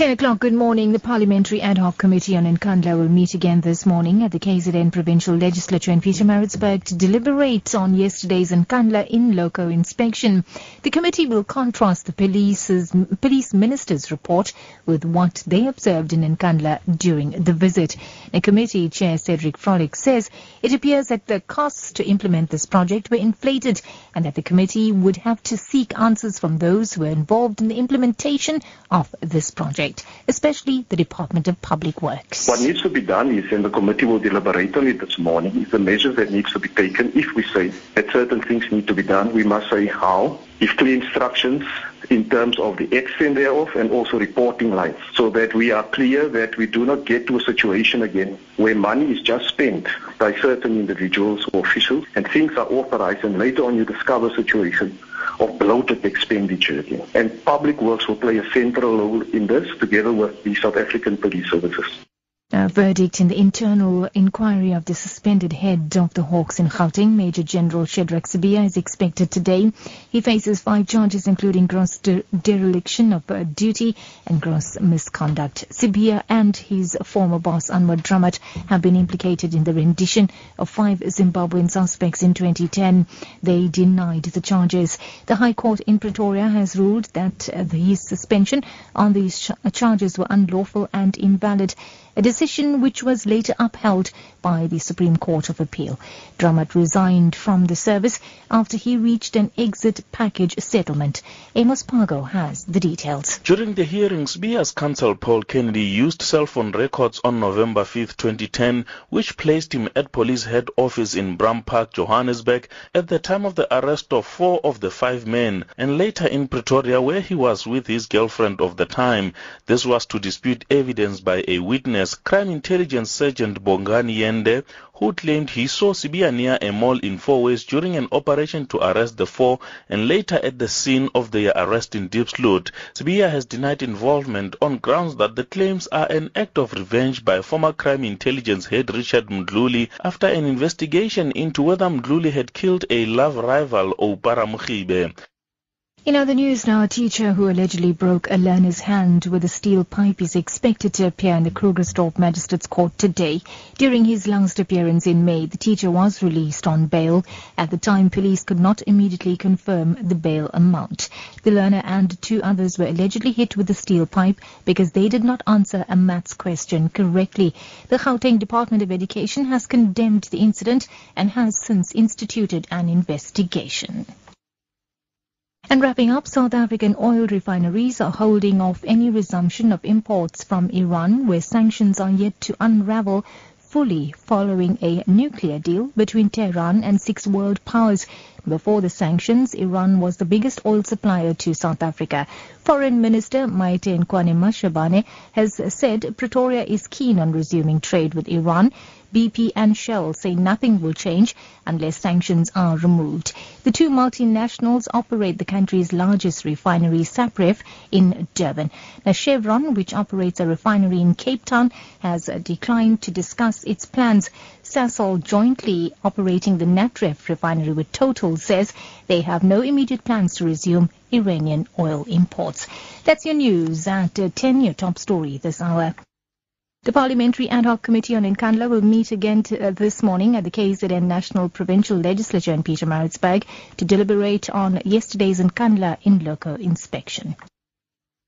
10 o'clock, good morning. The Parliamentary Ad Hoc Committee on Nkandla will meet again this morning at the KZN Provincial Legislature in Pietermaritzburg to deliberate on yesterday's Nkandla in loco inspection. The committee will contrast the police's, police minister's report with what they observed in Nkandla during the visit. The committee chair Cedric Frolick says it appears that the costs to implement this project were inflated and that the committee would have to seek answers from those who were involved in the implementation of this project especially the Department of Public Works. What needs to be done is, and the committee will deliberate on it this morning, is the measures that needs to be taken. If we say that certain things need to be done, we must say how, if clear instructions in terms of the extent thereof and also reporting lines so that we are clear that we do not get to a situation again where money is just spent by certain individuals or officials and things are authorized and later on you discover a situation of bloated expenditure. And public works will play a central role in this together with the South African Police Services. A verdict in the internal inquiry of the suspended head of the Hawks in Gauteng, Major General Shadrack Sibiya, is expected today. He faces five charges, including gross de- dereliction of uh, duty and gross misconduct. Sibiya and his former boss, Anwar Dramat, have been implicated in the rendition of five Zimbabwean suspects in 2010. They denied the charges. The High Court in Pretoria has ruled that uh, his suspension on these ch- charges were unlawful and invalid a decision which was later upheld by the Supreme Court of Appeal. Dramat resigned from the service after he reached an exit package settlement. Amos Phago has the details. During the hearings, Sibiya's counsel Paul Kennedy used cell phone records on November 5, 2010, which placed him at police head office in Bram Park, Johannesburg, at the time of the arrest of four of the five men, and later in Pretoria, where he was with his girlfriend of the time. This was to dispute evidence by a witness Crime Intelligence Sergeant Bongani Yende, who claimed he saw Sibiya near a mall in Fourways during an operation to arrest the four and later at the scene of their arrest in Deep Diepsloot. Sibiya has denied involvement on grounds that the claims are an act of revenge by former Crime Intelligence head Richard Mdluli after an investigation into whether Mdluli had killed a love rival, Oupa Ramogibe. In other news now, a teacher who allegedly broke a learner's hand with a steel pipe is expected to appear in the Krugersdorp Magistrates Court today. During his last appearance in May, the teacher was released on bail. At the time, police could not immediately confirm the bail amount. The learner and two others were allegedly hit with the steel pipe because they did not answer a maths question correctly. The Gauteng Department of Education has condemned the incident and has since instituted an investigation. And wrapping up, South African oil refineries are holding off any resumption of imports from Iran, where sanctions are yet to unravel fully following a nuclear deal between Tehran and six world powers. Before the sanctions, Iran was the biggest oil supplier to South Africa. Foreign Minister Maite Nkoana Mashabane has said Pretoria is keen on resuming trade with Iran. BP and Shell say nothing will change unless sanctions are removed. The two multinationals operate the country's largest refinery, Sapref, in Durban. Now, Chevron, which operates a refinery in Cape Town, has declined to discuss its plans. Sasol, jointly operating the Natref refinery with Total, says they have no immediate plans to resume Iranian oil imports. That's your news at 10, your top story this hour. The Parliamentary Ad Hoc Committee on Nkandla will meet again uh, this morning at the KZN National Provincial Legislature in Peter Pietermaritzburg to deliberate on yesterday's Nkandla in loco inspection.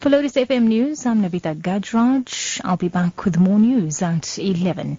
For Lotus FM News, I'm Navita Gajraj. I'll be back with more news at 11.